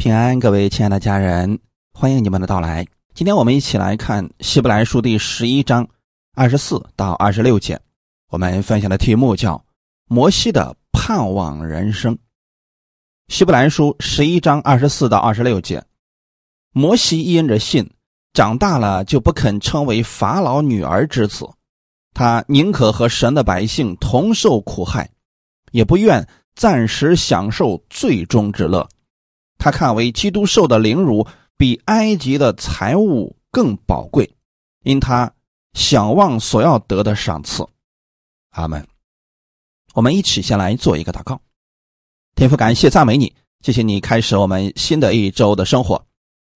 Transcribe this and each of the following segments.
平安，各位亲爱的家人，欢迎你们的到来。今天我们一起来看《希伯来书》第十一章二十四到二十六节。我们分享的题目叫《摩西的盼望人生》。《希伯来书》十一章二十四到二十六节：摩西因着信，长大了就不肯称为法老女儿之子，他宁可和神的百姓同受苦害，也不愿暂时享受最终之乐。他看为基督受的凌辱比埃及的财物更宝贵，因他想望所要得的赏赐。阿门。我们一起先来做一个祷告，天父感谢赞美你，谢谢你开始我们新的一周的生活。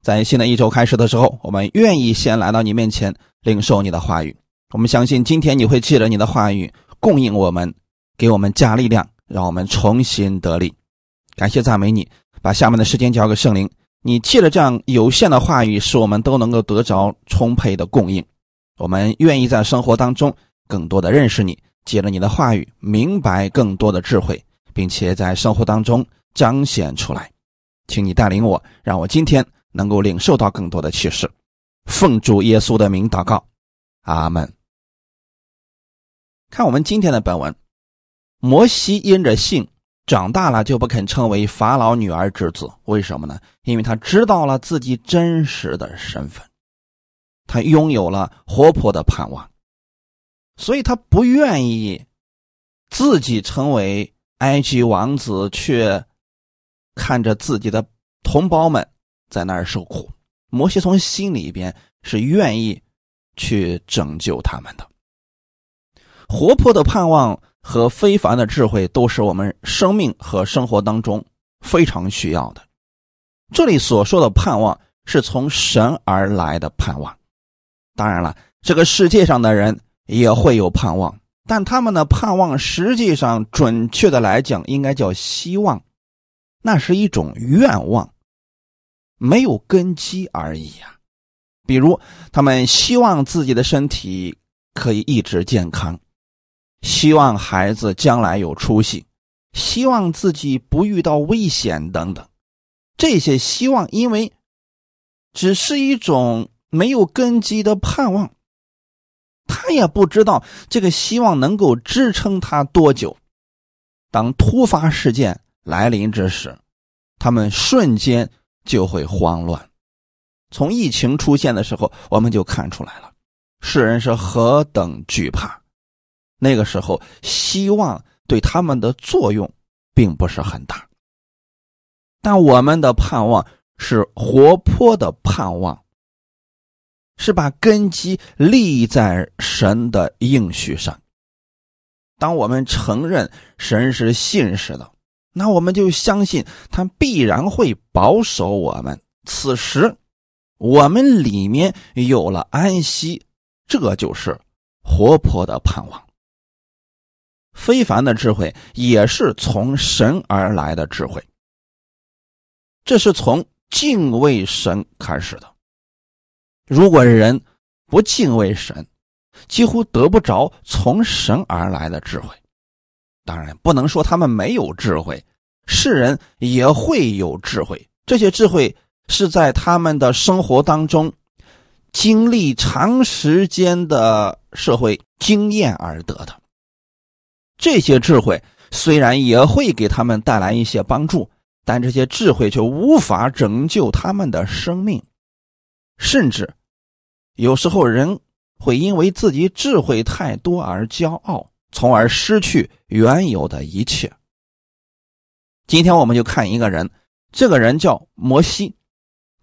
在新的一周开始的时候，我们愿意先来到你面前领受你的话语。我们相信今天你会借着你的话语供应我们，给我们加力量，让我们重新得力。感谢赞美你。把下面的时间交给圣灵，你借着这样有限的话语，使我们都能够得着充沛的供应。我们愿意在生活当中更多的认识你，借着你的话语明白更多的智慧，并且在生活当中彰显出来。请你带领我，让我今天能够领受到更多的启示。奉主耶稣的名祷告，阿门。看我们今天的本文，摩西因着信。长大了就不肯称为法老女儿之子，为什么呢？因为他知道了自己真实的身份，他拥有了活泼的盼望，所以他不愿意自己成为埃及王子，却看着自己的同胞们在那儿受苦。摩西从心里边是愿意去拯救他们的，活泼的盼望。和非凡的智慧都是我们生命和生活当中非常需要的。这里所说的盼望是从神而来的盼望。当然了，这个世界上的人也会有盼望，但他们的盼望实际上准确的来讲应该叫希望，那是一种愿望，没有根基而已呀。比如，他们希望自己的身体可以一直健康。希望孩子将来有出息，希望自己不遇到危险等等，这些希望因为只是一种没有根基的盼望，他也不知道这个希望能够支撑他多久。当突发事件来临之时，他们瞬间就会慌乱。从疫情出现的时候，我们就看出来了，世人是何等惧怕。那个时候，希望对他们的作用并不是很大，但我们的盼望是活泼的盼望，是把根基立在神的应许上。当我们承认神是信实的，那我们就相信他必然会保守我们。此时，我们里面有了安息，这就是活泼的盼望。非凡的智慧也是从神而来的智慧，这是从敬畏神开始的。如果人不敬畏神，几乎得不着从神而来的智慧。当然，不能说他们没有智慧，世人也会有智慧。这些智慧是在他们的生活当中经历长时间的社会经验而得的。这些智慧虽然也会给他们带来一些帮助，但这些智慧却无法拯救他们的生命，甚至有时候人会因为自己智慧太多而骄傲，从而失去原有的一切。今天我们就看一个人，这个人叫摩西，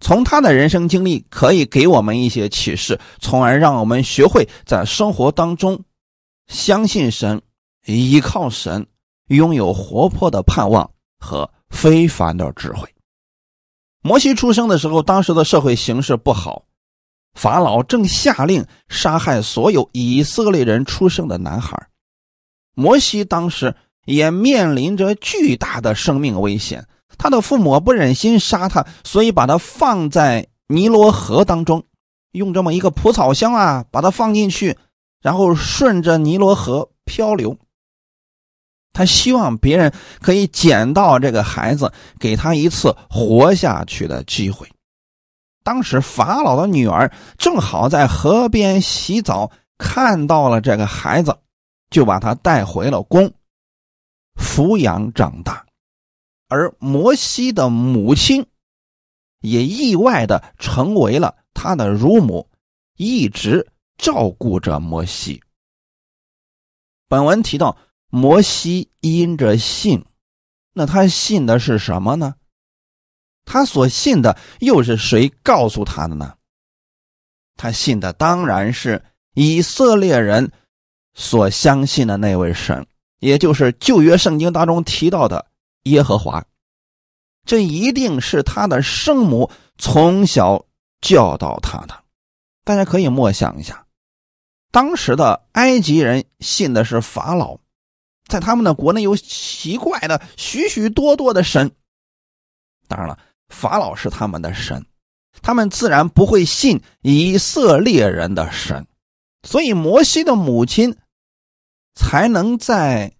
从他的人生经历可以给我们一些启示，从而让我们学会在生活当中相信神。依靠神，拥有活泼的盼望和非凡的智慧。摩西出生的时候，当时的社会形势不好，法老正下令杀害所有以色列人出生的男孩。摩西当时也面临着巨大的生命危险，他的父母不忍心杀他，所以把他放在尼罗河当中，用这么一个蒲草箱啊，把他放进去，然后顺着尼罗河漂流。他希望别人可以捡到这个孩子，给他一次活下去的机会。当时法老的女儿正好在河边洗澡，看到了这个孩子，就把他带回了宫，抚养长大。而摩西的母亲也意外的成为了他的乳母，一直照顾着摩西。本文提到。摩西因着信，那他信的是什么呢？他所信的又是谁告诉他的呢？他信的当然是以色列人所相信的那位神，也就是旧约圣经当中提到的耶和华。这一定是他的生母从小教导他的。大家可以默想一下，当时的埃及人信的是法老。在他们的国内有奇怪的许许多多的神，当然了，法老是他们的神，他们自然不会信以色列人的神，所以摩西的母亲才能在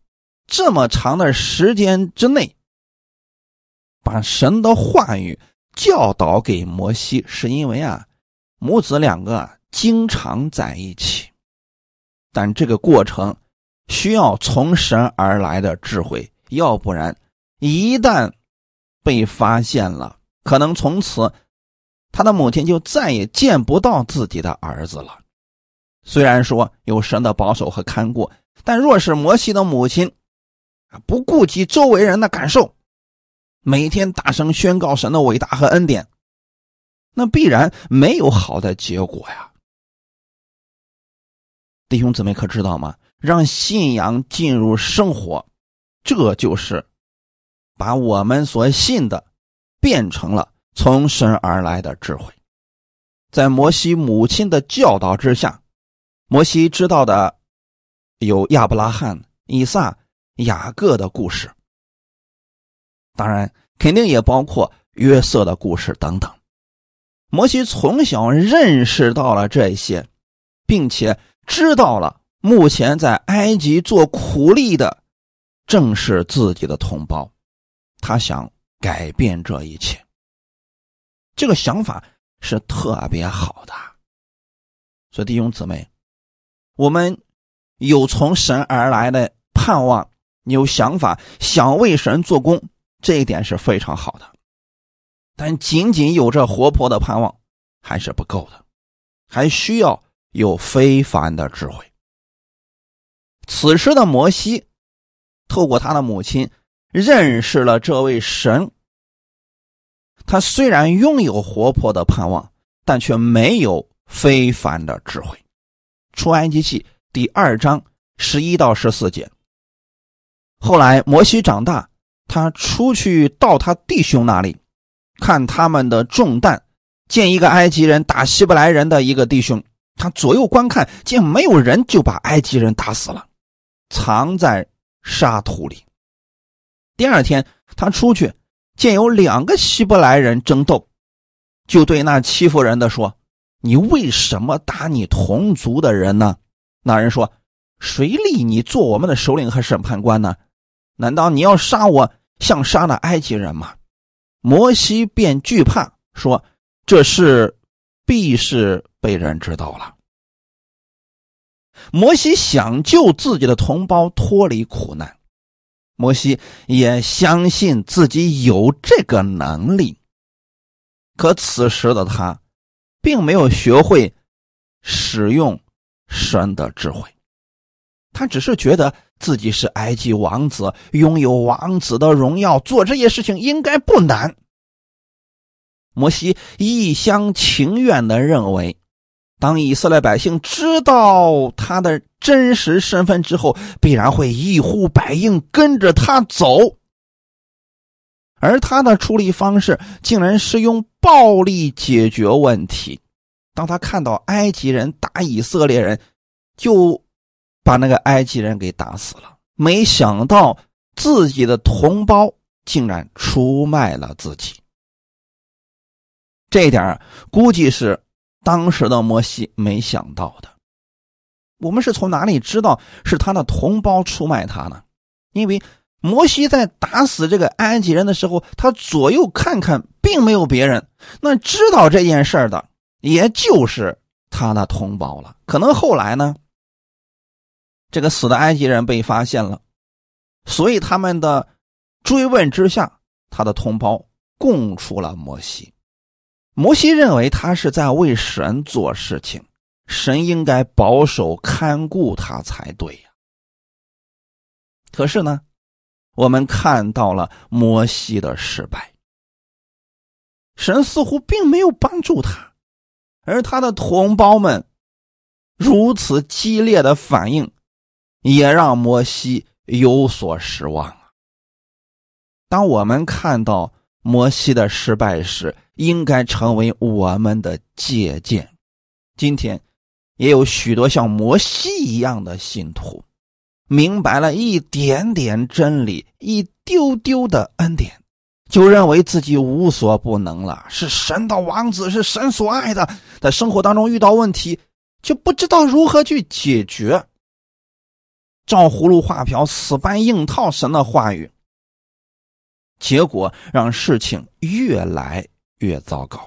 这么长的时间之内把神的话语教导给摩西，是因为啊，母子两个经常在一起，但这个过程。需要从神而来的智慧，要不然一旦被发现了，可能从此他的母亲就再也见不到自己的儿子了。虽然说有神的保守和看顾，但若是摩西的母亲不顾及周围人的感受，每天大声宣告神的伟大和恩典，那必然没有好的结果呀。弟兄姊妹，可知道吗？让信仰进入生活，这就是把我们所信的变成了从神而来的智慧。在摩西母亲的教导之下，摩西知道的有亚伯拉罕、以撒、雅各的故事，当然肯定也包括约瑟的故事等等。摩西从小认识到了这些，并且知道了。目前在埃及做苦力的，正是自己的同胞。他想改变这一切，这个想法是特别好的。所以弟兄姊妹，我们有从神而来的盼望，有想法，想为神做工，这一点是非常好的。但仅仅有这活泼的盼望还是不够的，还需要有非凡的智慧。此时的摩西，透过他的母亲认识了这位神。他虽然拥有活泼的盼望，但却没有非凡的智慧。出埃及记第二章十一到十四节。后来摩西长大，他出去到他弟兄那里，看他们的重担，见一个埃及人打希伯来人的一个弟兄，他左右观看，见没有人，就把埃及人打死了。藏在沙土里。第二天，他出去见有两个希伯来人争斗，就对那欺负人的说：“你为什么打你同族的人呢？”那人说：“谁立你做我们的首领和审判官呢？难道你要杀我，像杀那埃及人吗？”摩西便惧怕，说：“这事必是被人知道了。”摩西想救自己的同胞脱离苦难，摩西也相信自己有这个能力。可此时的他，并没有学会使用神的智慧，他只是觉得自己是埃及王子，拥有王子的荣耀，做这些事情应该不难。摩西一厢情愿的认为。当以色列百姓知道他的真实身份之后，必然会一呼百应跟着他走。而他的处理方式竟然是用暴力解决问题。当他看到埃及人打以色列人，就把那个埃及人给打死了。没想到自己的同胞竟然出卖了自己，这点估计是。当时的摩西没想到的，我们是从哪里知道是他的同胞出卖他呢？因为摩西在打死这个埃及人的时候，他左右看看，并没有别人。那知道这件事的，也就是他的同胞了。可能后来呢，这个死的埃及人被发现了，所以他们的追问之下，他的同胞供出了摩西。摩西认为他是在为神做事情，神应该保守看顾他才对呀。可是呢，我们看到了摩西的失败，神似乎并没有帮助他，而他的同胞们如此激烈的反应，也让摩西有所失望啊。当我们看到摩西的失败时，应该成为我们的借鉴。今天也有许多像摩西一样的信徒，明白了一点点真理，一丢丢的恩典，就认为自己无所不能了，是神的王子，是神所爱的。在生活当中遇到问题，就不知道如何去解决，照葫芦画瓢，死搬硬套神的话语，结果让事情越来。越糟糕。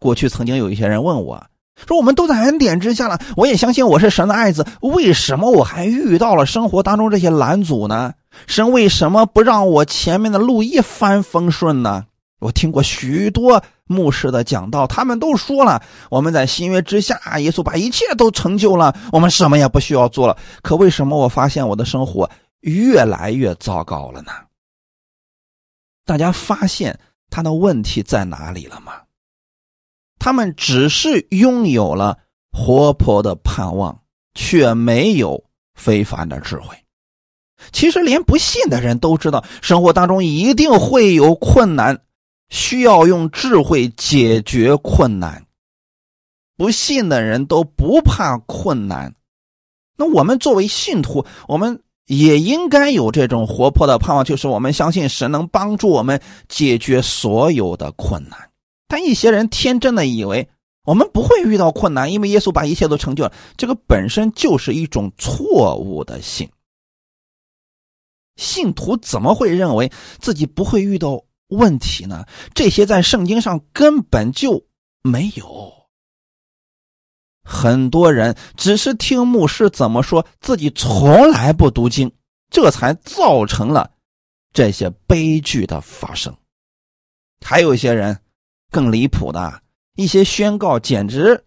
过去曾经有一些人问我，说：“我们都在恩典之下了，我也相信我是神的爱子，为什么我还遇到了生活当中这些拦阻呢？神为什么不让我前面的路一帆风顺呢？”我听过许多牧师的讲道，他们都说了，我们在新约之下，耶稣把一切都成就了，我们什么也不需要做了。可为什么我发现我的生活越来越糟糕了呢？大家发现？他的问题在哪里了吗？他们只是拥有了活泼的盼望，却没有非凡的智慧。其实，连不信的人都知道，生活当中一定会有困难，需要用智慧解决困难。不信的人都不怕困难，那我们作为信徒，我们。也应该有这种活泼的盼望，就是我们相信神能帮助我们解决所有的困难。但一些人天真的以为我们不会遇到困难，因为耶稣把一切都成就了。这个本身就是一种错误的信。信徒怎么会认为自己不会遇到问题呢？这些在圣经上根本就没有。很多人只是听牧师怎么说，自己从来不读经，这才造成了这些悲剧的发生。还有一些人更离谱的一些宣告，简直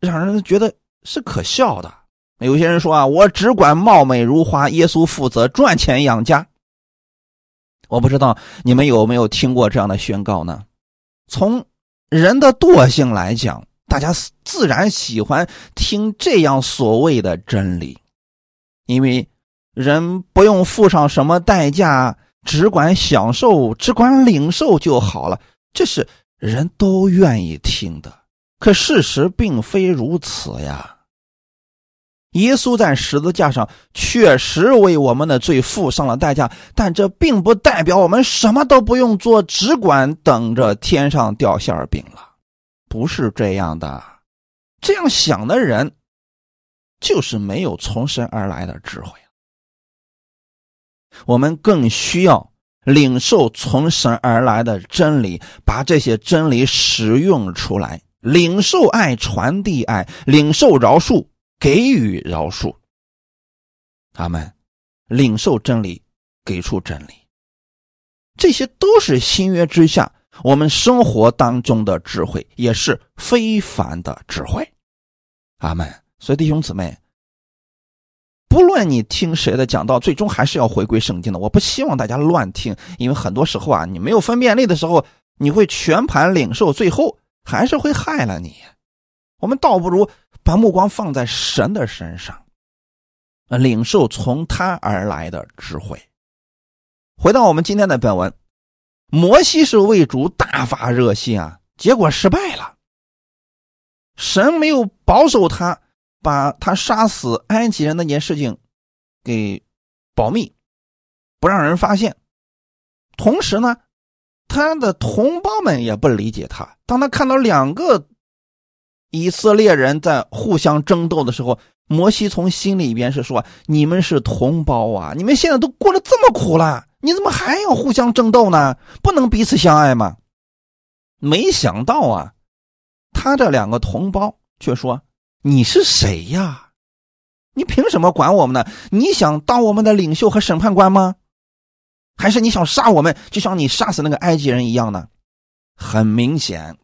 让人觉得是可笑的。有些人说啊，我只管貌美如花，耶稣负责赚钱养家。我不知道你们有没有听过这样的宣告呢？从人的惰性来讲。大家自然喜欢听这样所谓的真理，因为人不用付上什么代价，只管享受，只管领受就好了。这是人都愿意听的。可事实并非如此呀。耶稣在十字架上确实为我们的罪付上了代价，但这并不代表我们什么都不用做，只管等着天上掉馅饼了。不是这样的，这样想的人，就是没有从神而来的智慧。我们更需要领受从神而来的真理，把这些真理使用出来，领受爱，传递爱，领受饶恕，给予饶恕。他们领受真理，给出真理，这些都是新约之下。我们生活当中的智慧也是非凡的智慧，阿门。所以弟兄姊妹，不论你听谁的讲道，最终还是要回归圣经的。我不希望大家乱听，因为很多时候啊，你没有分辨力的时候，你会全盘领受，最后还是会害了你。我们倒不如把目光放在神的身上，领受从他而来的智慧。回到我们今天的本文。摩西是为主大发热心啊，结果失败了。神没有保守他，把他杀死埃及人那件事情给保密，不让人发现。同时呢，他的同胞们也不理解他。当他看到两个以色列人在互相争斗的时候，摩西从心里边是说：“你们是同胞啊，你们现在都过得这么苦了，你怎么还要互相争斗呢？不能彼此相爱吗？”没想到啊，他这两个同胞却说：“你是谁呀？你凭什么管我们呢？你想当我们的领袖和审判官吗？还是你想杀我们，就像你杀死那个埃及人一样呢？”很明显，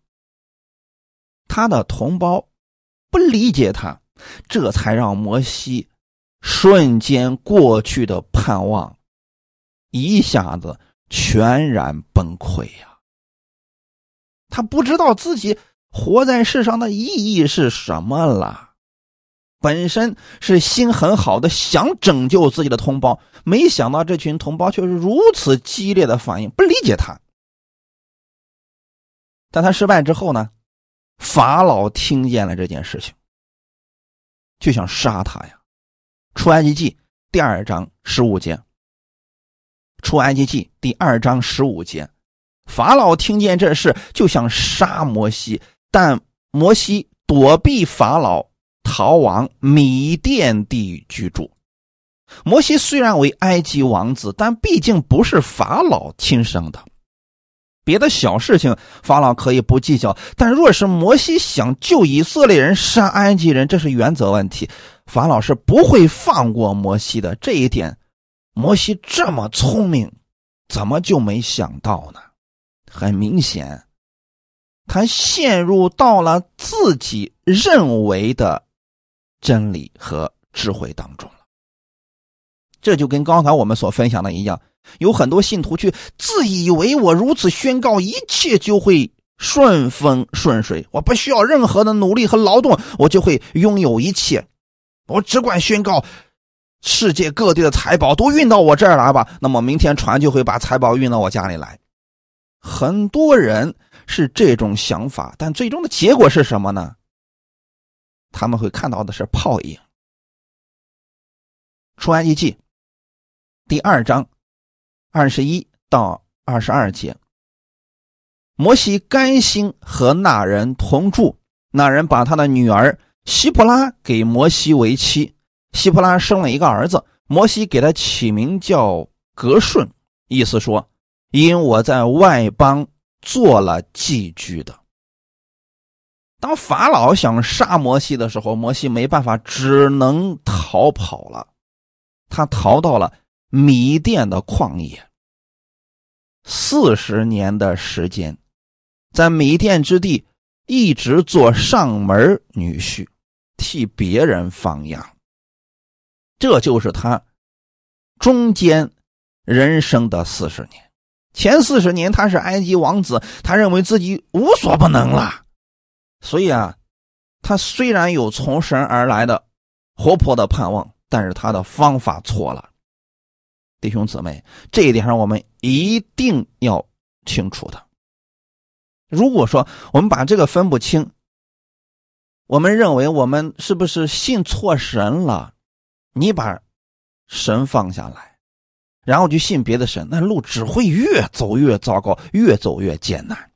他的同胞不理解他。这才让摩西瞬间过去的盼望一下子全然崩溃呀！他不知道自己活在世上的意义是什么了。本身是心很好的，想拯救自己的同胞，没想到这群同胞却是如此激烈的反应，不理解他。但他失败之后呢？法老听见了这件事情。就想杀他呀！出埃及记第二章十五节。出埃及记第二章十五节，法老听见这事就想杀摩西，但摩西躲避法老，逃往米甸地居住。摩西虽然为埃及王子，但毕竟不是法老亲生的。别的小事情，法老可以不计较，但若是摩西想救以色列人、杀埃及人，这是原则问题，法老是不会放过摩西的。这一点，摩西这么聪明，怎么就没想到呢？很明显，他陷入到了自己认为的真理和智慧当中了。这就跟刚才我们所分享的一样。有很多信徒去自以为我如此宣告，一切就会顺风顺水，我不需要任何的努力和劳动，我就会拥有一切。我只管宣告，世界各地的财宝都运到我这儿来吧，那么明天船就会把财宝运到我家里来。很多人是这种想法，但最终的结果是什么呢？他们会看到的是泡影。出埃及记第二章。二十一到二十二节，摩西甘心和那人同住，那人把他的女儿希普拉给摩西为妻，希普拉生了一个儿子，摩西给他起名叫格顺，意思说，因我在外邦做了寄居的。当法老想杀摩西的时候，摩西没办法，只能逃跑了，他逃到了。米甸的旷野，四十年的时间，在米甸之地一直做上门女婿，替别人放羊。这就是他中间人生的四十年。前四十年他是埃及王子，他认为自己无所不能了，所以啊，他虽然有从神而来的活泼的盼望，但是他的方法错了。弟兄姊妹，这一点上我们一定要清楚的。如果说我们把这个分不清，我们认为我们是不是信错神了？你把神放下来，然后就信别的神，那路只会越走越糟糕，越走越艰难。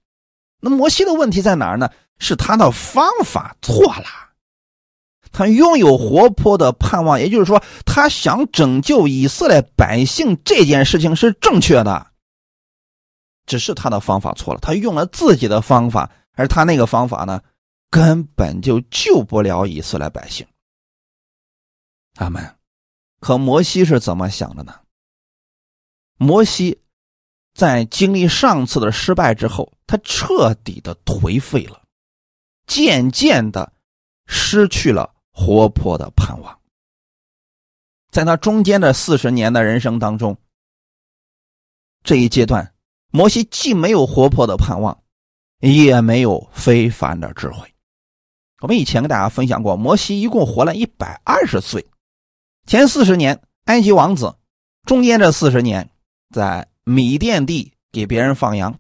那摩西的问题在哪儿呢？是他的方法错了。他拥有活泼的盼望，也就是说，他想拯救以色列百姓这件事情是正确的，只是他的方法错了。他用了自己的方法，而他那个方法呢，根本就救不了以色列百姓。阿门。可摩西是怎么想的呢？摩西在经历上次的失败之后，他彻底的颓废了，渐渐的失去了。活泼的盼望，在他中间的四十年的人生当中，这一阶段，摩西既没有活泼的盼望，也没有非凡的智慧。我们以前跟大家分享过，摩西一共活了一百二十岁，前四十年埃及王子，中间这四十年在米甸地给别人放羊，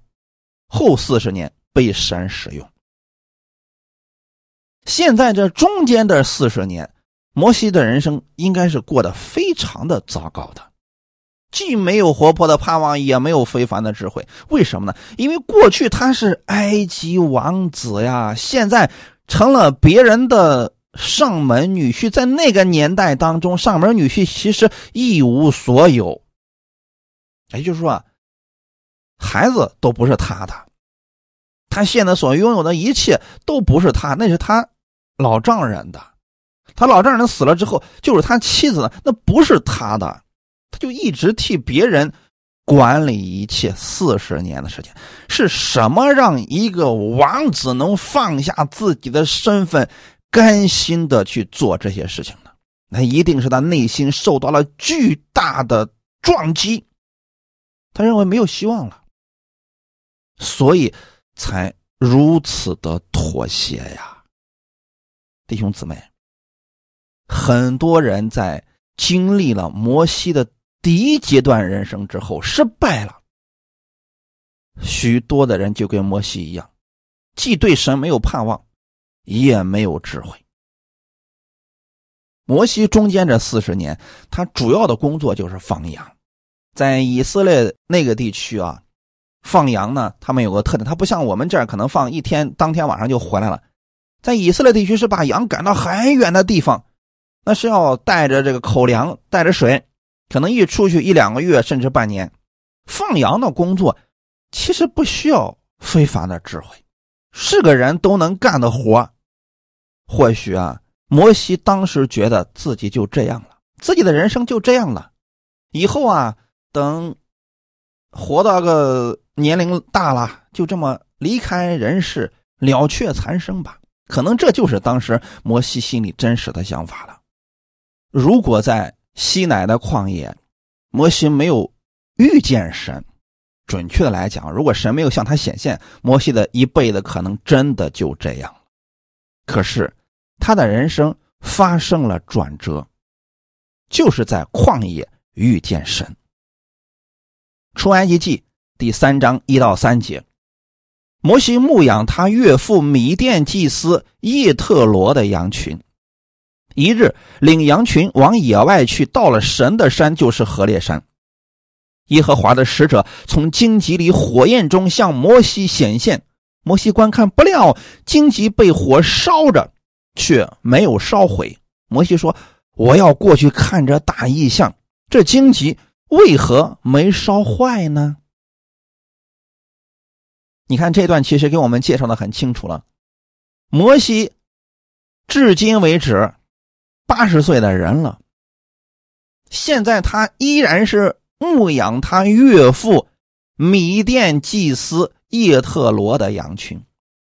后四十年被神使用。现在这中间的四十年，摩西的人生应该是过得非常的糟糕的，既没有活泼的盼望，也没有非凡的智慧。为什么呢？因为过去他是埃及王子呀，现在成了别人的上门女婿在那个年代当中，上门女婿其实一无所有，也就是说，孩子都不是他的，他现在所拥有的一切都不是他，那是他老丈人的。他老丈人死了之后，就是他妻子的，那不是他的，他就一直替别人管理一切。四十年的时间，是什么让一个王子能放下自己的身份？甘心的去做这些事情呢？那一定是他内心受到了巨大的撞击，他认为没有希望了，所以才如此的妥协呀。弟兄姊妹，很多人在经历了摩西的第一阶段人生之后失败了，许多的人就跟摩西一样，既对神没有盼望。也没有智慧。摩西中间这四十年，他主要的工作就是放羊。在以色列那个地区啊，放羊呢，他们有个特点，他不像我们这儿可能放一天，当天晚上就回来了。在以色列地区是把羊赶到很远的地方，那是要带着这个口粮，带着水，可能一出去一两个月甚至半年。放羊的工作其实不需要非凡的智慧，是个人都能干的活。或许啊，摩西当时觉得自己就这样了，自己的人生就这样了。以后啊，等活到个年龄大了，就这么离开人世，了却残生吧。可能这就是当时摩西心里真实的想法了。如果在西乃的旷野，摩西没有遇见神，准确的来讲，如果神没有向他显现，摩西的一辈子可能真的就这样了。可是，他的人生发生了转折，就是在旷野遇见神。出埃及记第三章一到三节，摩西牧养他岳父米甸祭司叶特罗的羊群。一日，领羊群往野外去，到了神的山，就是何烈山。耶和华的使者从荆棘里火焰中向摩西显现。摩西观看，不料荆棘被火烧着，却没有烧毁。摩西说：“我要过去看这大异象，这荆棘为何没烧坏呢？”你看这段其实给我们介绍的很清楚了。摩西至今为止八十岁的人了，现在他依然是牧养他岳父米甸祭司。叶特罗的羊群，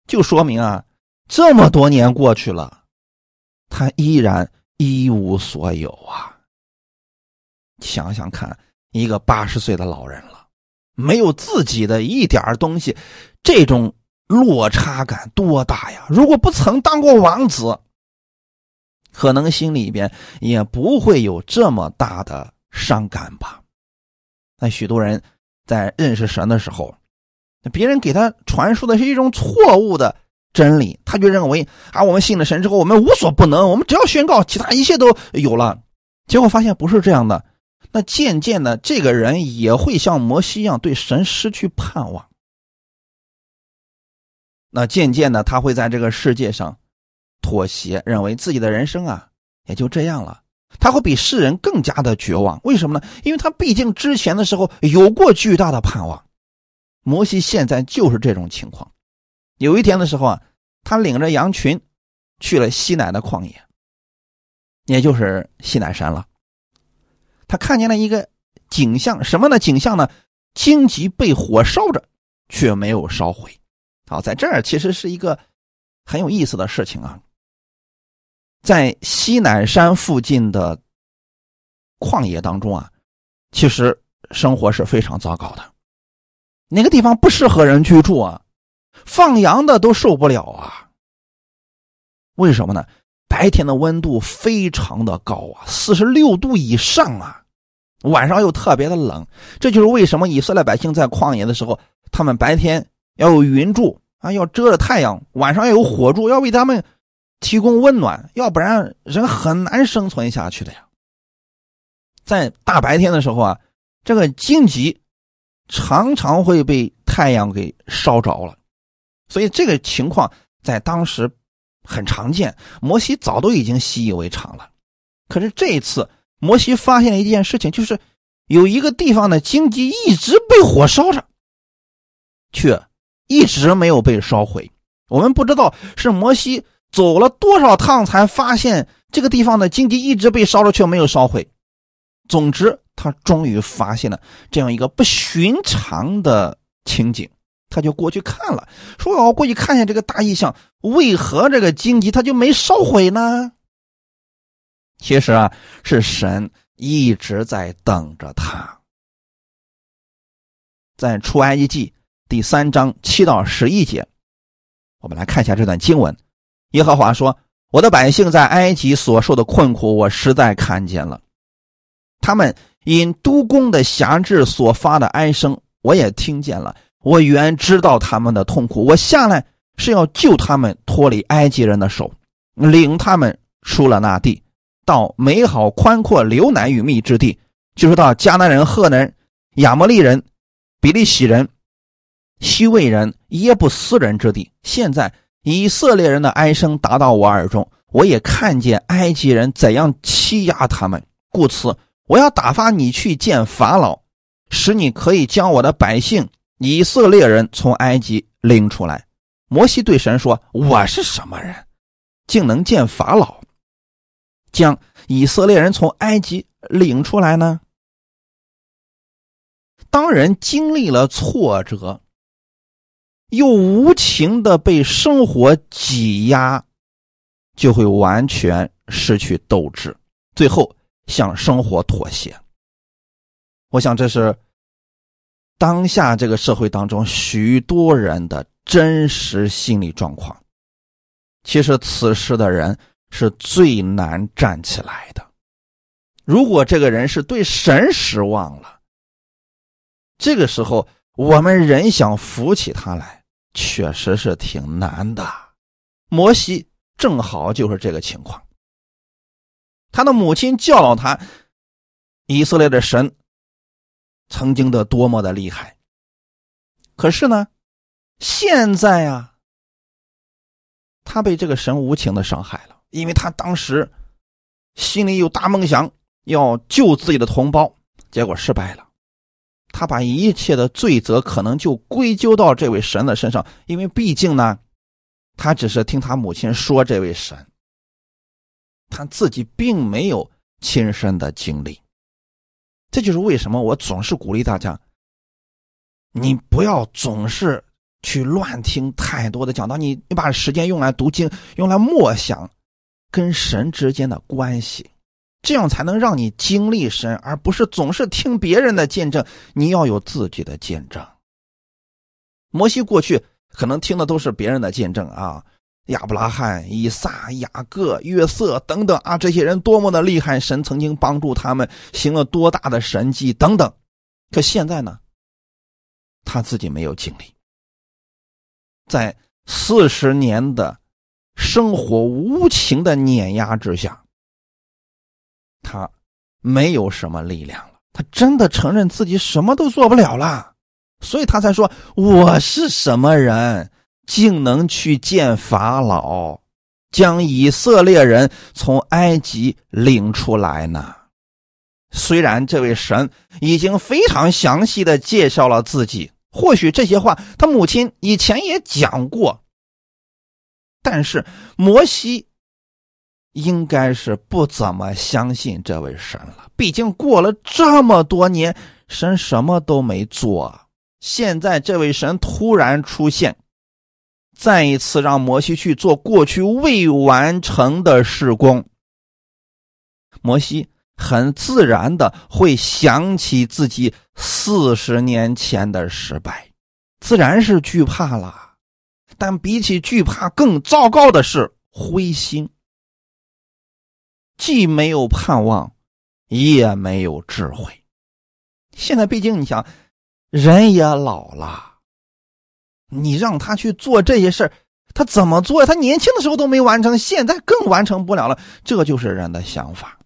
就说明啊，这么多年过去了，他依然一无所有啊。想想看，一个八十岁的老人了，没有自己的一点东西，这种落差感多大呀！如果不曾当过王子，可能心里边也不会有这么大的伤感吧。那许多人在认识神的时候。别人给他传输的是一种错误的真理，他就认为啊，我们信了神之后，我们无所不能，我们只要宣告，其他一切都有了。结果发现不是这样的。那渐渐的，这个人也会像摩西一样对神失去盼望。那渐渐的，他会在这个世界上妥协，认为自己的人生啊也就这样了。他会比世人更加的绝望。为什么呢？因为他毕竟之前的时候有过巨大的盼望。摩西现在就是这种情况。有一天的时候啊，他领着羊群去了西南的旷野，也就是西南山了。他看见了一个景象，什么的？景象呢？荆棘被火烧着，却没有烧毁。好，在这儿其实是一个很有意思的事情啊。在西南山附近的旷野当中啊，其实生活是非常糟糕的。那个地方不适合人居住啊，放羊的都受不了啊。为什么呢？白天的温度非常的高啊，四十六度以上啊，晚上又特别的冷。这就是为什么以色列百姓在旷野的时候，他们白天要有云柱啊，要遮着太阳；晚上要有火柱，要为他们提供温暖，要不然人很难生存下去的呀。在大白天的时候啊，这个荆棘。常常会被太阳给烧着了，所以这个情况在当时很常见，摩西早都已经习以为常了。可是这一次，摩西发现了一件事情，就是有一个地方的荆棘一直被火烧着，却一直没有被烧毁。我们不知道是摩西走了多少趟才发现这个地方的荆棘一直被烧着却没有烧毁。总之，他终于发现了这样一个不寻常的情景。他就过去看了，说：“我过去看一下这个大异象，为何这个荆棘它就没烧毁呢？”其实啊，是神一直在等着他。在出埃及记第三章七到十一节，我们来看一下这段经文。耶和华说：“我的百姓在埃及所受的困苦，我实在看见了；他们因督工的辖制所发的哀声，我也听见了。”我原知道他们的痛苦，我下来是要救他们脱离埃及人的手，领他们出了那地，到美好宽阔、流奶与蜜之地，就是到迦南人、赫人、亚摩利人、比利洗人、西魏人、耶布斯人之地。现在以色列人的哀声达到我耳中，我也看见埃及人怎样欺压他们，故此我要打发你去见法老，使你可以将我的百姓。以色列人从埃及领出来，摩西对神说：“我是什么人，竟能见法老，将以色列人从埃及领出来呢？”当人经历了挫折，又无情的被生活挤压，就会完全失去斗志，最后向生活妥协。我想这是。当下这个社会当中，许多人的真实心理状况，其实此时的人是最难站起来的。如果这个人是对神失望了，这个时候我们人想扶起他来，确实是挺难的。摩西正好就是这个情况，他的母亲教导他，以色列的神。曾经的多么的厉害，可是呢，现在啊，他被这个神无情的伤害了，因为他当时心里有大梦想，要救自己的同胞，结果失败了。他把一切的罪责可能就归咎到这位神的身上，因为毕竟呢，他只是听他母亲说这位神，他自己并没有亲身的经历。这就是为什么我总是鼓励大家，你不要总是去乱听太多的讲道，你你把时间用来读经，用来默想跟神之间的关系，这样才能让你经历神，而不是总是听别人的见证。你要有自己的见证。摩西过去可能听的都是别人的见证啊。亚伯拉罕、以撒、雅各、约瑟等等啊，这些人多么的厉害！神曾经帮助他们行了多大的神迹等等。可现在呢，他自己没有经历，在四十年的生活无情的碾压之下，他没有什么力量了。他真的承认自己什么都做不了了，所以他才说：“我是什么人？”竟能去见法老，将以色列人从埃及领出来呢？虽然这位神已经非常详细的介绍了自己，或许这些话他母亲以前也讲过，但是摩西应该是不怎么相信这位神了。毕竟过了这么多年，神什么都没做，现在这位神突然出现。再一次让摩西去做过去未完成的事工，摩西很自然的会想起自己四十年前的失败，自然是惧怕了。但比起惧怕，更糟糕的是灰心，既没有盼望，也没有智慧。现在毕竟你想，人也老了。你让他去做这些事，他怎么做呀？他年轻的时候都没完成，现在更完成不了了。这就是人的想法。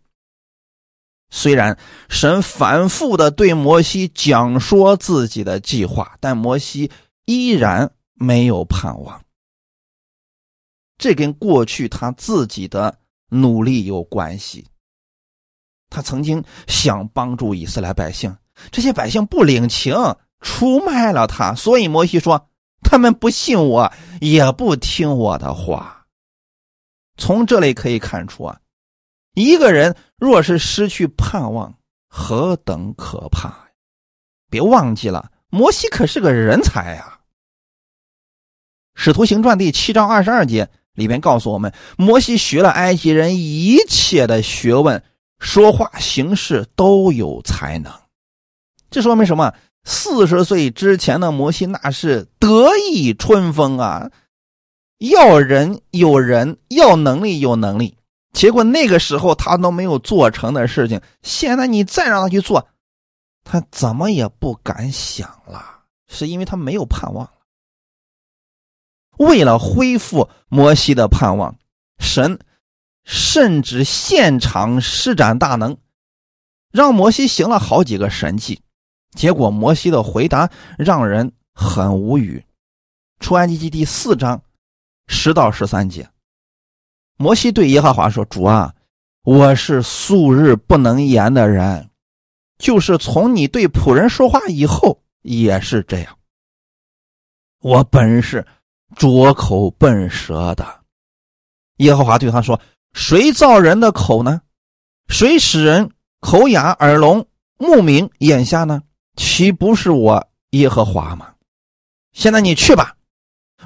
虽然神反复的对摩西讲说自己的计划，但摩西依然没有盼望。这跟过去他自己的努力有关系。他曾经想帮助以色列百姓，这些百姓不领情，出卖了他，所以摩西说他们不信我，也不听我的话。从这里可以看出啊，一个人若是失去盼望，何等可怕！别忘记了，摩西可是个人才呀。《使徒行传》第七章二十二节里边告诉我们，摩西学了埃及人一切的学问，说话行事都有才能。这说明什么？四十岁之前的摩西那是得意春风啊，要人有人，要能力有能力。结果那个时候他都没有做成的事情，现在你再让他去做，他怎么也不敢想了，是因为他没有盼望了。为了恢复摩西的盼望，神甚至现场施展大能，让摩西行了好几个神迹。结果摩西的回答让人很无语。出埃及记第四章十到十三节，摩西对耶和华说：“主啊，我是素日不能言的人，就是从你对仆人说话以后也是这样。我本是。”拙口笨舌的，耶和华对他说：“谁造人的口呢？谁使人口哑耳聋目明眼瞎呢？岂不是我耶和华吗？现在你去吧，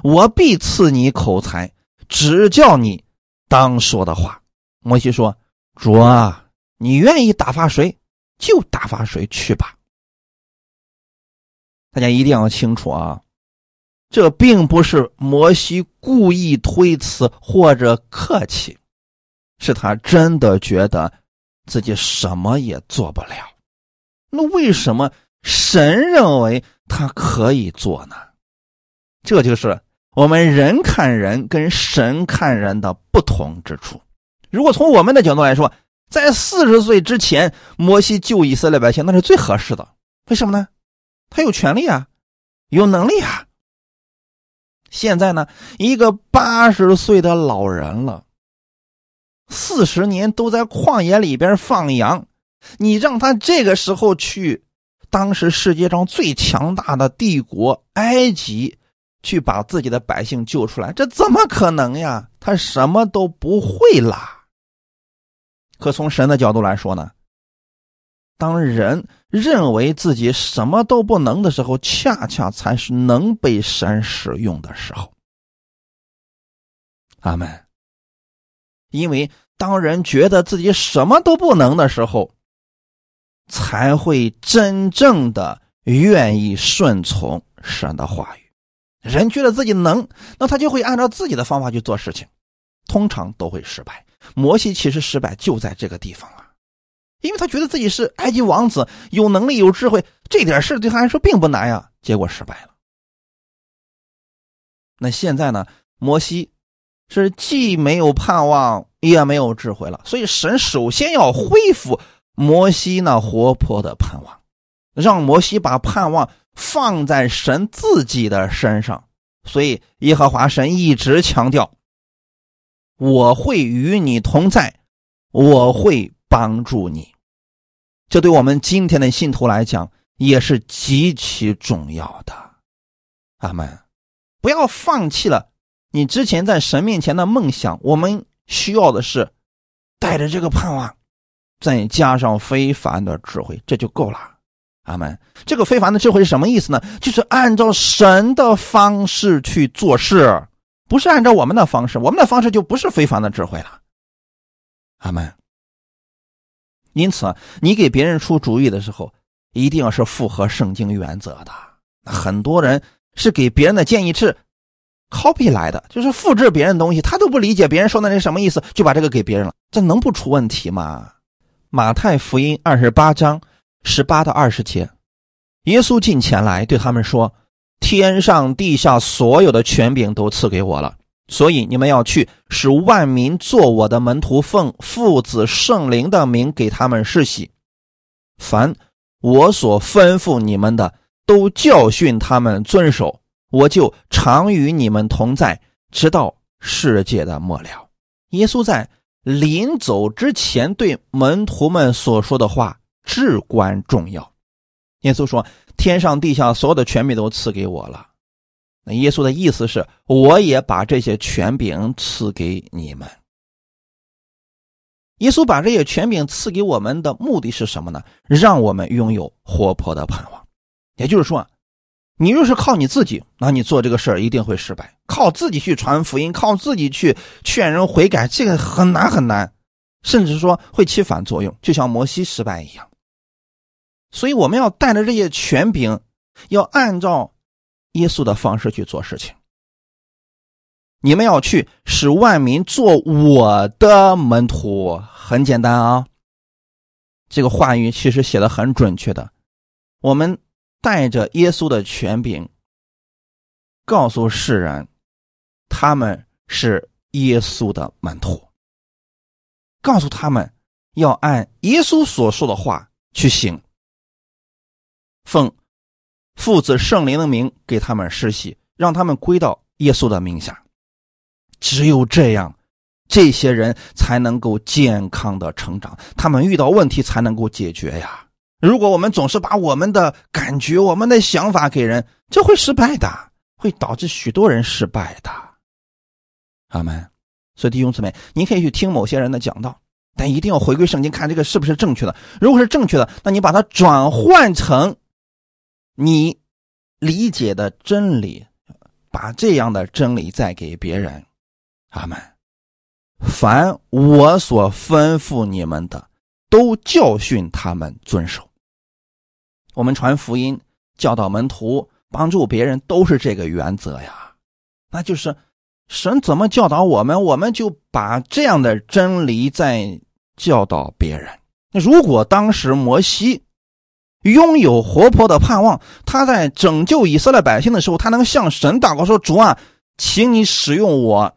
我必赐你口才，指教你当说的话。”摩西说：“主啊，你愿意打发谁就打发谁去吧。”大家一定要清楚啊。这并不是摩西故意推辞或者客气，是他真的觉得自己什么也做不了。那为什么神认为他可以做呢？这就是我们人看人跟神看人的不同之处。如果从我们的角度来说，在四十岁之前，摩西救以色列百姓那是最合适的。为什么呢？他有权利啊，有能力啊。现在呢，一个八十岁的老人了，四十年都在旷野里边放羊，你让他这个时候去当时世界上最强大的帝国埃及去把自己的百姓救出来，这怎么可能呀？他什么都不会啦。可从神的角度来说呢？当人认为自己什么都不能的时候，恰恰才是能被神使用的时候。阿门。因为当人觉得自己什么都不能的时候，才会真正的愿意顺从神的话语。人觉得自己能，那他就会按照自己的方法去做事情，通常都会失败。摩西其实失败就在这个地方啊。因为他觉得自己是埃及王子，有能力、有智慧，这点事对他来说并不难呀。结果失败了。那现在呢？摩西是既没有盼望，也没有智慧了。所以神首先要恢复摩西那活泼的盼望，让摩西把盼望放在神自己的身上。所以耶和华神一直强调：“我会与你同在，我会。”帮助你，这对我们今天的信徒来讲也是极其重要的。阿门！不要放弃了你之前在神面前的梦想。我们需要的是带着这个盼望，再加上非凡的智慧，这就够了。阿门！这个非凡的智慧是什么意思呢？就是按照神的方式去做事，不是按照我们的方式。我们的方式就不是非凡的智慧了。阿门。因此，你给别人出主意的时候，一定要是符合圣经原则的。很多人是给别人的建议是 copy 来的，就是复制别人东西，他都不理解别人说的那什么意思，就把这个给别人了，这能不出问题吗？马太福音二十八章十八到二十节，耶稣进前来对他们说：“天上地下所有的权柄都赐给我了。”所以你们要去，使万民做我的门徒，奉父子圣灵的名给他们施洗。凡我所吩咐你们的，都教训他们遵守。我就常与你们同在，直到世界的末了。耶稣在临走之前对门徒们所说的话至关重要。耶稣说：“天上地下所有的权柄都赐给我了。”那耶稣的意思是，我也把这些权柄赐给你们。耶稣把这些权柄赐给我们的目的是什么呢？让我们拥有活泼的盼望。也就是说，你若是靠你自己，那你做这个事儿一定会失败。靠自己去传福音，靠自己去劝人悔改，这个很难很难，甚至说会起反作用，就像摩西失败一样。所以，我们要带着这些权柄，要按照耶稣的方式去做事情。你们要去使万民做我的门徒，很简单啊。这个话语其实写的很准确的。我们带着耶稣的权柄，告诉世人，他们是耶稣的门徒。告诉他们要按耶稣所说的话去行，奉父子圣灵的名给他们施洗，让他们归到耶稣的名下。只有这样，这些人才能够健康的成长，他们遇到问题才能够解决呀。如果我们总是把我们的感觉、我们的想法给人，这会失败的，会导致许多人失败的。阿门。所以弟兄姊妹，你可以去听某些人的讲道，但一定要回归圣经，看这个是不是正确的。如果是正确的，那你把它转换成你理解的真理，把这样的真理再给别人。阿门。凡我所吩咐你们的，都教训他们遵守。我们传福音、教导门徒、帮助别人，都是这个原则呀。那就是神怎么教导我们，我们就把这样的真理在教导别人。那如果当时摩西拥有活泼的盼望，他在拯救以色列百姓的时候，他能向神祷告说：“主啊，请你使用我。”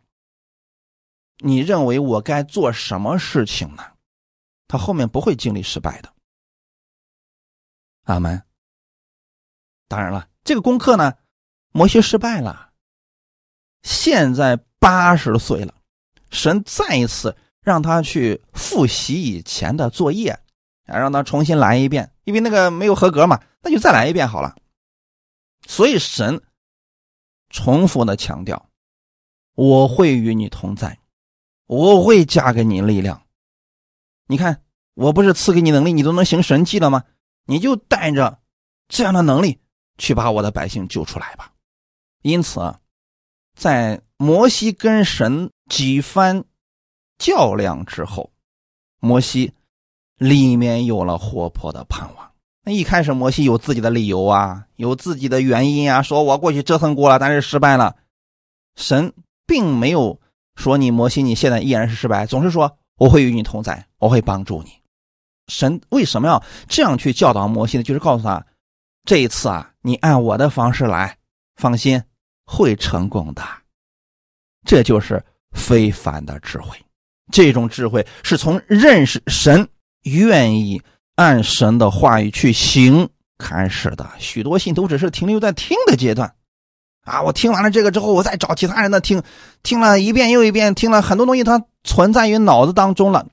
你认为我该做什么事情呢？他后面不会经历失败的。阿门。当然了，这个功课呢，摩西失败了。现在八十岁了，神再一次让他去复习以前的作业，啊，让他重新来一遍，因为那个没有合格嘛，那就再来一遍好了。所以神重复的强调：“我会与你同在。”我会加给你力量，你看，我不是赐给你能力，你都能行神迹了吗？你就带着这样的能力去把我的百姓救出来吧。因此，在摩西跟神几番较量之后，摩西里面有了活泼的盼望。那一开始，摩西有自己的理由啊，有自己的原因啊，说我过去折腾过了，但是失败了，神并没有。说你摩西，你现在依然是失败，总是说我会与你同在，我会帮助你。神为什么要这样去教导摩西呢？就是告诉他，这一次啊，你按我的方式来，放心，会成功的。这就是非凡的智慧，这种智慧是从认识神、愿意按神的话语去行开始的。许多信徒只是停留在听的阶段。啊！我听完了这个之后，我再找其他人的听，听了一遍又一遍，听了很多东西，它存在于脑子当中了。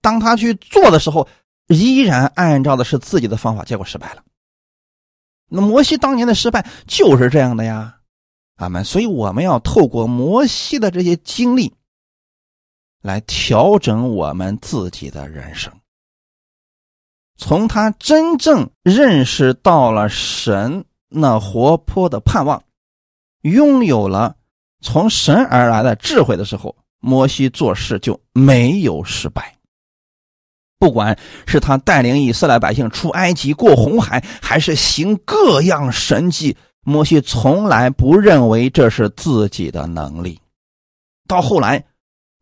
当他去做的时候，依然按照的是自己的方法，结果失败了。那摩西当年的失败就是这样的呀，阿门。所以我们要透过摩西的这些经历，来调整我们自己的人生。从他真正认识到了神那活泼的盼望。拥有了从神而来的智慧的时候，摩西做事就没有失败。不管是他带领以色列百姓出埃及、过红海，还是行各样神迹，摩西从来不认为这是自己的能力。到后来，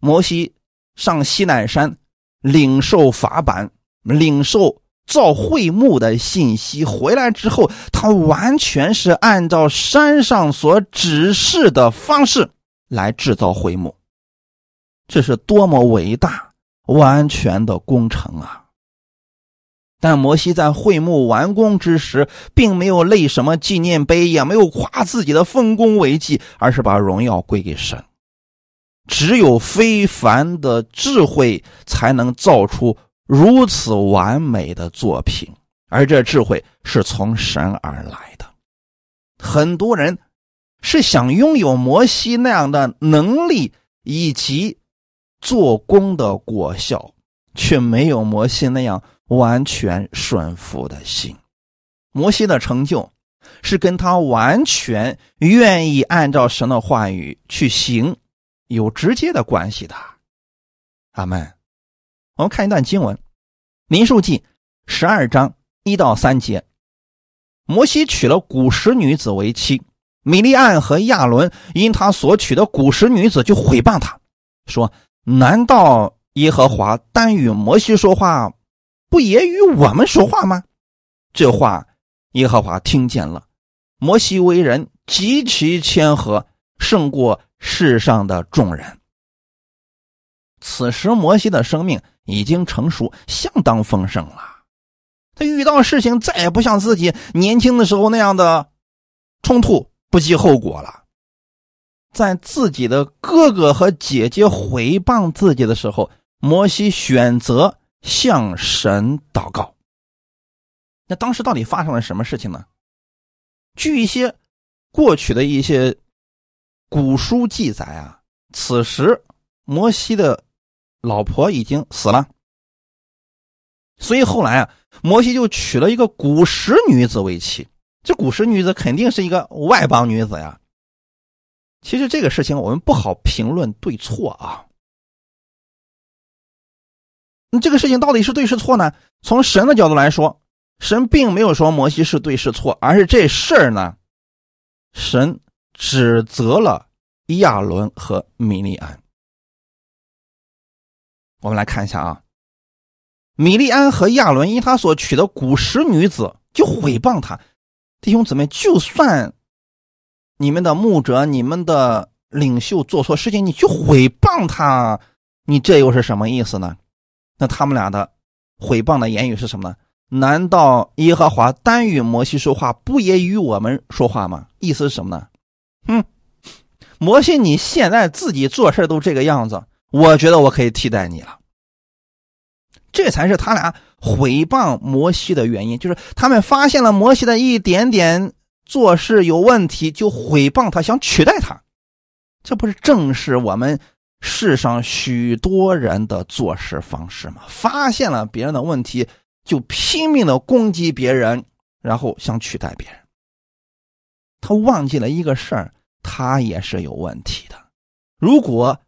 摩西上西奈山领受法版，领受。造会幕的信息回来之后，他完全是按照山上所指示的方式来制造会幕，这是多么伟大、完全的工程啊！但摩西在会幕完工之时，并没有立什么纪念碑，也没有夸自己的丰功伟绩，而是把荣耀归给神。只有非凡的智慧才能造出如此完美的作品，而这智慧是从神而来的。很多人是想拥有摩西那样的能力以及做工的果效，却没有摩西那样完全顺服的心。摩西的成就。是跟他完全愿意按照神的话语去行有直接的关系的，阿门。我们看一段经文，《民数记》十二章一到三节。摩西娶了古时女子为妻，米利暗和亚伦因他所娶的古时女子就毁谤他，说：“难道耶和华单与摩西说话，不也与我们说话吗？”这话。耶和华听见了，摩西为人极其谦和，胜过世上的众人。此时，摩西的生命已经成熟，相当丰盛了。他遇到事情再也不像自己年轻的时候那样的冲突不计后果了。在自己的哥哥和姐姐毁谤自己的时候，摩西选择向神祷告。那当时到底发生了什么事情呢？据一些过去的一些古书记载啊，此时摩西的老婆已经死了，所以后来啊，摩西就娶了一个古时女子为妻。这古时女子肯定是一个外邦女子呀。其实这个事情我们不好评论对错啊。那这个事情到底是对是错呢？从神的角度来说。神并没有说摩西是对是错，而是这事儿呢，神指责了亚伦和米利安。我们来看一下啊，米利安和亚伦因他所娶的古时女子就毁谤他，弟兄姊妹，就算你们的牧者、你们的领袖做错事情，你去毁谤他，你这又是什么意思呢？那他们俩的毁谤的言语是什么呢？难道耶和华单与摩西说话，不也与我们说话吗？意思是什么呢？嗯，摩西，你现在自己做事都这个样子，我觉得我可以替代你了。这才是他俩毁谤摩西的原因，就是他们发现了摩西的一点点做事有问题，就毁谤他，想取代他。这不是正是我们世上许多人的做事方式吗？发现了别人的问题。就拼命的攻击别人，然后想取代别人。他忘记了一个事儿，他也是有问题的。如果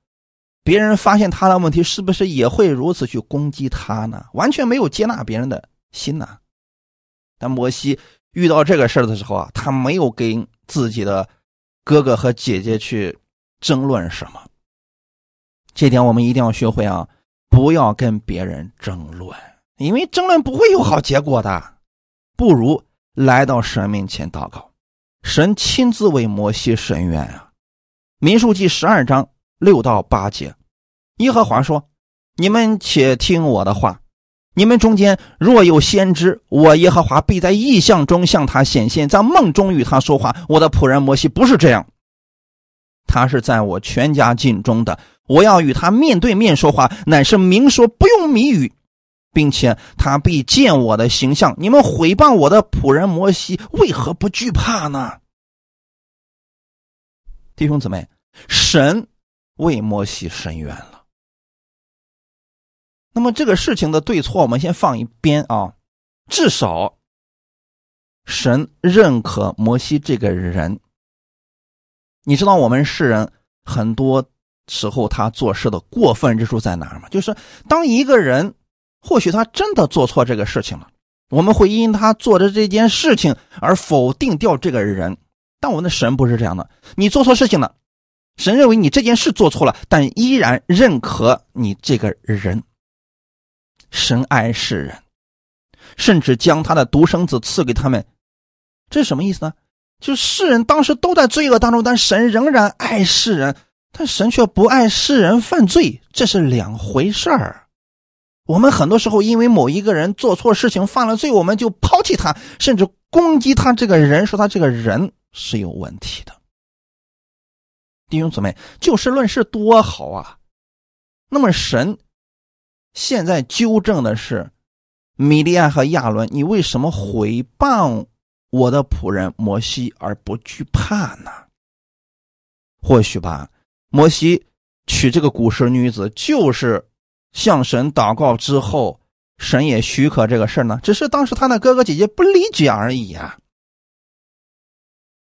别人发现他的问题，是不是也会如此去攻击他呢？完全没有接纳别人的心呢？但摩西遇到这个事儿的时候啊，他没有跟自己的哥哥和姐姐去争论什么。这点我们一定要学会啊，不要跟别人争论。因为争论不会有好结果的，不如来到神面前祷告，神亲自为摩西伸冤啊！民数记十二章六到八节，耶和华说：“你们且听我的话，你们中间若有先知，我耶和华必在异象中向他显现，在梦中与他说话。我的仆人摩西不是这样，他是在我全家境中的，我要与他面对面说话，乃是明说，不用谜语。”并且他必见我的形象。你们毁谤我的仆人摩西，为何不惧怕呢？弟兄姊妹，神为摩西伸冤了。那么这个事情的对错，我们先放一边啊。至少，神认可摩西这个人。你知道我们世人很多时候他做事的过分之处在哪儿吗？就是当一个人。或许他真的做错这个事情了，我们会因他做的这件事情而否定掉这个人。但我们的神不是这样的，你做错事情了，神认为你这件事做错了，但依然认可你这个人。神爱世人，甚至将他的独生子赐给他们，这是什么意思呢？就世人当时都在罪恶当中，但神仍然爱世人，但神却不爱世人犯罪，这是两回事儿。我们很多时候因为某一个人做错事情犯了罪，我们就抛弃他，甚至攻击他这个人，说他这个人是有问题的。弟兄姊妹，就事论事多好啊！那么神现在纠正的是米利亚和亚伦，你为什么毁谤我的仆人摩西而不惧怕呢？或许吧，摩西娶这个古时女子，就是向神祷告之后，神也许可这个事呢。只是当时他的哥哥姐姐不理解而已啊。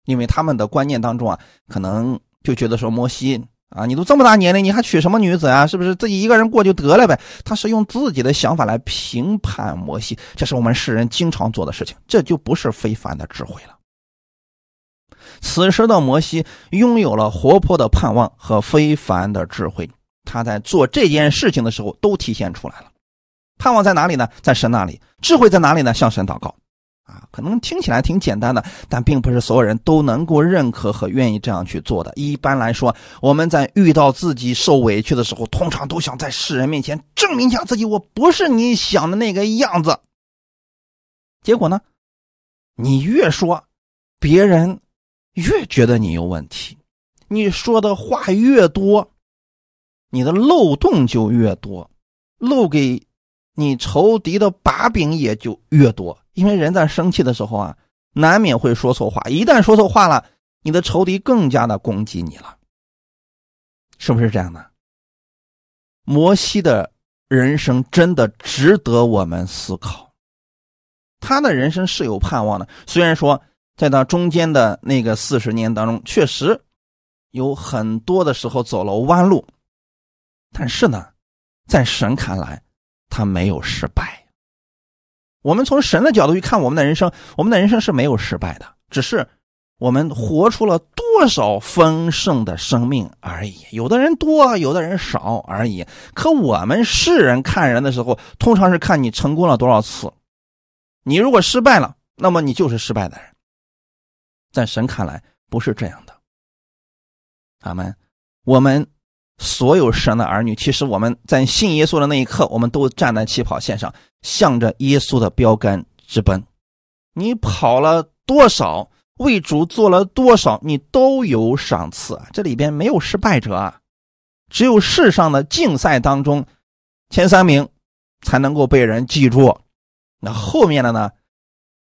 因为他们的观念当中啊，可能就觉得说摩西啊，你都这么大年龄，你还娶什么女子啊？是不是自己一个人过就得了呗？他是用自己的想法来评判摩西，这是我们世人经常做的事情，这就不是非凡的智慧了。此时的摩西拥有了活泼的盼望和非凡的智慧，他在做这件事情的时候都体现出来了。盼望在哪里呢？在神那里。智慧在哪里呢？向神祷告。啊，可能听起来挺简单的，但并不是所有人都能够认可和愿意这样去做的。一般来说，我们在遇到自己受委屈的时候，通常都想在世人面前证明一下自己，我不是你想的那个样子。结果呢，你越说，别人越觉得你有问题，你说的话越多，你的漏洞就越多，漏给你仇敌的把柄也就越多。因为人在生气的时候啊，难免会说错话。一旦说错话了，你的仇敌更加的攻击你了，是不是这样的？摩西的人生真的值得我们思考。他的人生是有盼望的，虽然说在他中间的那个四十年当中，确实有很多的时候走了弯路，但是呢，在神看来，他没有失败。我们从神的角度去看我们的人生，我们的人生是没有失败的，只是我们活出了多少丰盛的生命而已。有的人多，有的人少而已。可我们世人看人的时候，通常是看你成功了多少次。你如果失败了，那么你就是失败的人。在神看来不是这样的。阿门，我们。所有神的儿女，其实我们在信耶稣的那一刻，我们都站在起跑线上，向着耶稣的标杆直奔。你跑了多少，为主做了多少，你都有赏赐啊！这里边没有失败者啊，只有世上的竞赛当中，前三名才能够被人记住，那后面的呢，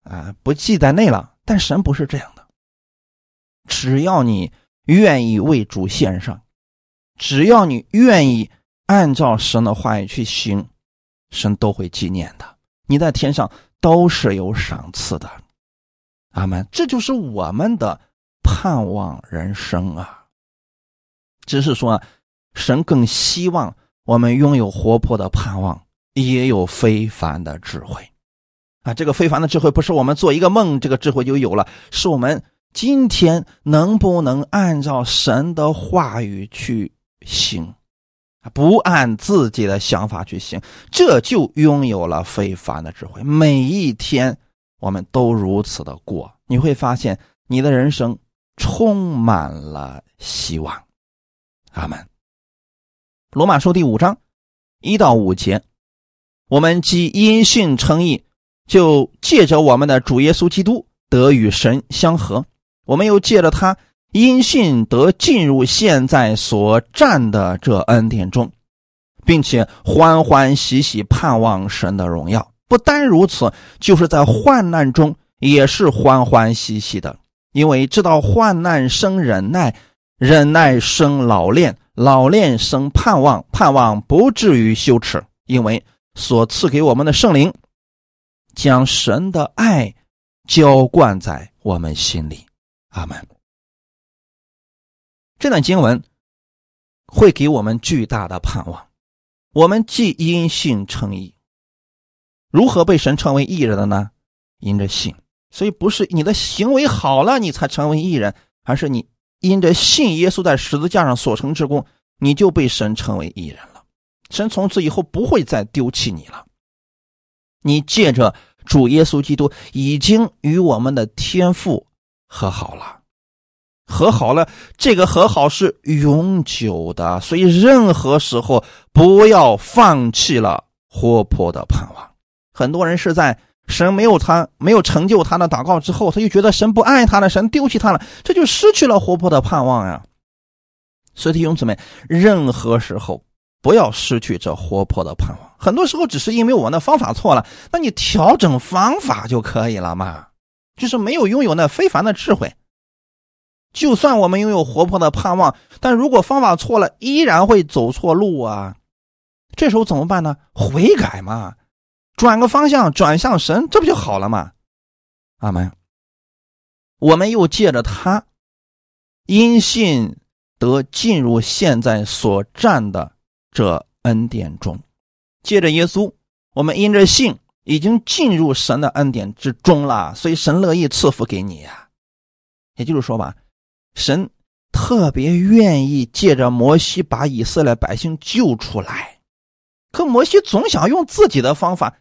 啊，不记在内了。但神不是这样的，只要你愿意为主献上。只要你愿意按照神的话语去行，神都会纪念的。你在天上都是有赏赐的，阿门。这就是我们的盼望人生啊！只是说，神更希望我们拥有活泼的盼望，也有非凡的智慧啊！这个非凡的智慧不是我们做一个梦，这个智慧就有了，是我们今天能不能按照神的话语去。行，不按自己的想法去行，这就拥有了非凡的智慧。每一天，我们都如此的过，你会发现你的人生充满了希望。阿门。罗马书第五章一到五节，我们既因信称义，就借着我们的主耶稣基督得与神相合，我们又借着他。因信得进入现在所占的这恩典中，并且欢欢喜喜盼望神的荣耀。不单如此，就是在患难中也是欢欢喜喜的，因为知道患难生忍耐，忍耐生老练，老练生盼望，盼望不至于羞耻，因为所赐给我们的圣灵将神的爱浇灌在我们心里。阿门。这段经文会给我们巨大的盼望。我们既因信称义，如何被神称为义人的呢？因着信。所以不是你的行为好了你才成为义人，而是你因着信耶稣在十字架上所成之功，你就被神称为义人了。神从此以后不会再丢弃你了。你借着主耶稣基督已经与我们的天父和好了。和好了，这个和好是永久的，所以任何时候不要放弃了活泼的盼望。很多人是在神没有他没有成就他的祷告之后，他就觉得神不爱他了，神丢弃他了，这就失去了活泼的盼望呀。所以弟兄姊妹，任何时候不要失去这活泼的盼望。很多时候只是因为我们的方法错了，那你调整方法就可以了嘛。就是没有拥有那非凡的智慧。就算我们拥有活泼的盼望，但如果方法错了，依然会走错路啊。这时候怎么办呢？悔改嘛，转个方向，转向神，这不就好了吗？阿门。我们又借着他，因信得进入现在所占的这恩典中，借着耶稣，我们因着信已经进入神的恩典之中了，所以神乐意赐福给你呀。也就是说吧。神特别愿意借着摩西把以色列百姓救出来，可摩西总想用自己的方法，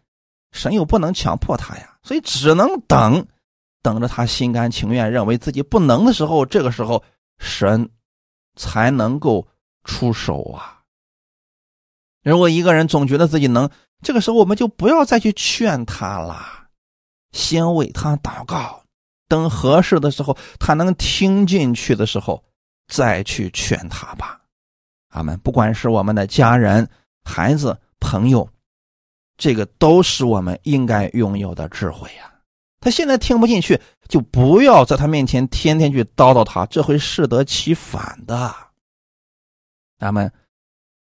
神又不能强迫他呀，所以只能等，等着他心甘情愿认为自己不能的时候，这个时候神才能够出手啊。如果一个人总觉得自己能，这个时候我们就不要再去劝他了，先为他祷告。等合适的时候，他能听进去的时候，再去劝他吧。阿门。不管是我们的家人、孩子、朋友，这个都是我们应该拥有的智慧呀。他现在听不进去，就不要在他面前天天去叨叨他，这会适得其反的。阿门。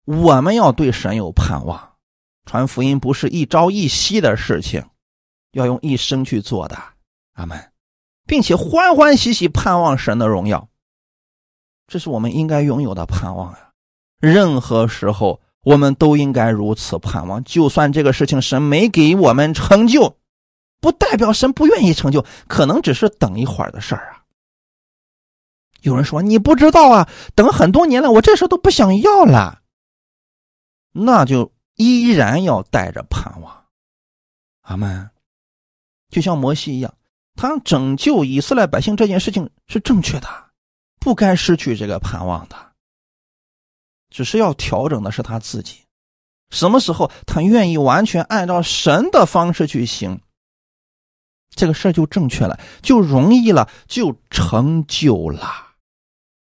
我们要对神有盼望，传福音不是一朝一夕的事情，要用一生去做的。阿门。并且欢欢喜喜盼望神的荣耀，这是我们应该拥有的盼望呀。任何时候，我们都应该如此盼望。就算这个事情神没给我们成就，不代表神不愿意成就，可能只是等一会儿的事儿啊。有人说你不知道啊，等很多年了，我这时候都不想要了，那就依然要带着盼望。阿门。就像摩西一样。他拯救以色列百姓这件事情是正确的，不该失去这个盼望的。只是要调整的是他自己，什么时候他愿意完全按照神的方式去行，这个事就正确了，就容易了，就成就了。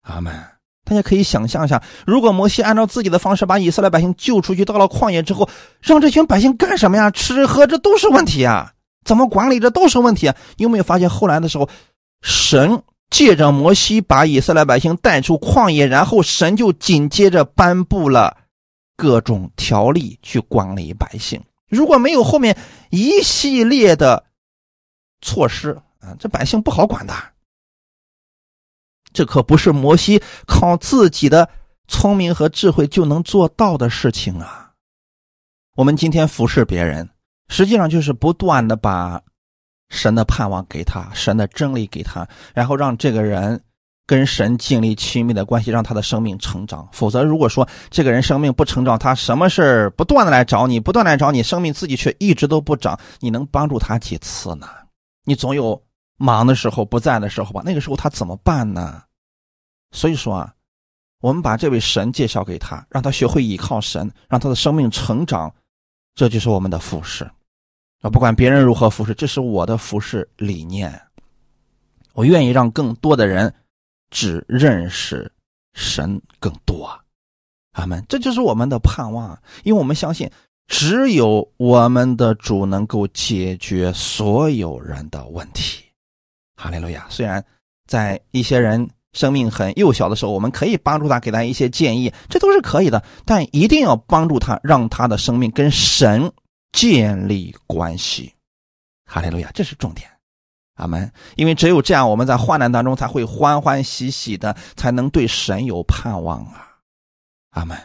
阿门。大家可以想象一下，如果摩西按照自己的方式把以色列百姓救出去，到了旷野之后，让这群百姓干什么呀？吃喝这都是问题啊。怎么管理这都是问题啊！有没有发现后来的时候，神借着摩西把以色列百姓带出旷野，然后神就紧接着颁布了各种条例去管理百姓。如果没有后面一系列的措施啊，这百姓不好管的。这可不是摩西靠自己的聪明和智慧就能做到的事情啊！我们今天服侍别人。实际上就是不断的把神的盼望给他，神的真理给他，然后让这个人跟神建立亲密的关系，让他的生命成长。否则，如果说这个人生命不成长，他什么事不断的来找你，不断来找你，生命自己却一直都不长，你能帮助他几次呢？你总有忙的时候、不在的时候吧？那个时候他怎么办呢？所以说啊，我们把这位神介绍给他，让他学会依靠神，让他的生命成长，这就是我们的服饰。啊，不管别人如何服侍，这是我的服侍理念。我愿意让更多的人只认识神更多。阿门。这就是我们的盼望，因为我们相信，只有我们的主能够解决所有人的问题。哈利路亚。虽然在一些人生命很幼小的时候，我们可以帮助他，给他一些建议，这都是可以的。但一定要帮助他，让他的生命跟神。建立关系，哈利路亚，这是重点，阿门。因为只有这样，我们在患难当中才会欢欢喜喜的，才能对神有盼望啊，阿门。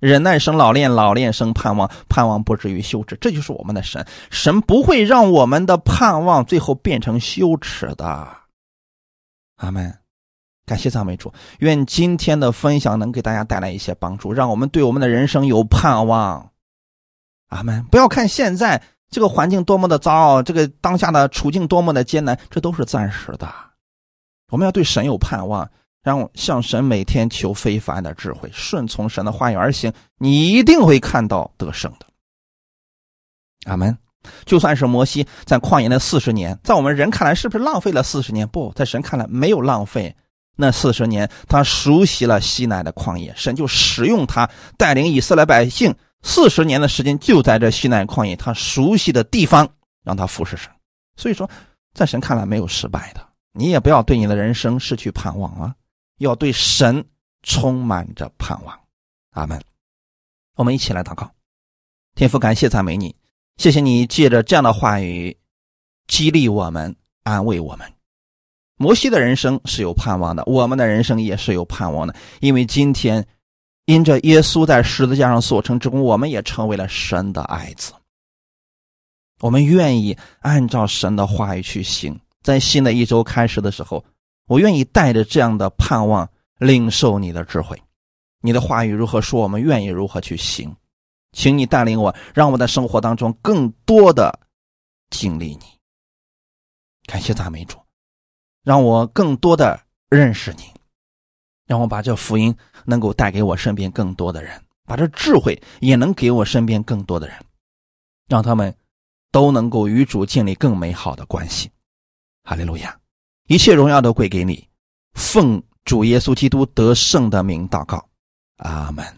忍耐生老练，老练生盼望，盼望不至于羞耻，这就是我们的神。神不会让我们的盼望最后变成羞耻的，阿门。感谢赞美主，愿今天的分享能给大家带来一些帮助，让我们对我们的人生有盼望。阿门！不要看现在这个环境多么的糟，这个当下的处境多么的艰难，这都是暂时的。我们要对神有盼望，让向神每天求非凡的智慧，顺从神的话语而行，你一定会看到得胜的。阿门！就算是摩西在旷野那四十年，在我们人看来是不是浪费了四十年？不在神看来没有浪费，那四十年，他熟悉了西奈的旷野，神就使用他带领以色列百姓四十年的时间，就在这西奈旷野，他熟悉的地方，让他服侍神。所以说，在神看来没有失败的。你也不要对你的人生失去盼望啊，要对神充满着盼望。阿门。我们一起来祷告，天父，感谢赞美你，谢谢你借着这样的话语激励我们，安慰我们。摩西的人生是有盼望的，我们的人生也是有盼望的，因为今天因着耶稣在十字架上所成之功，我们也成为了神的爱子。我们愿意按照神的话语去行。在新的一周开始的时候，我愿意带着这样的盼望，领受你的智慧。你的话语如何说，我们愿意如何去行。请你带领我，让我在生活当中更多的经历你。感谢赞美主，让我更多的认识你，让我把这福音能够带给我身边更多的人，把这智慧也能给我身边更多的人，让他们。都能够与主建立更美好的关系，哈利路亚！一切荣耀都归给你，奉主耶稣基督得胜的名祷告，阿门。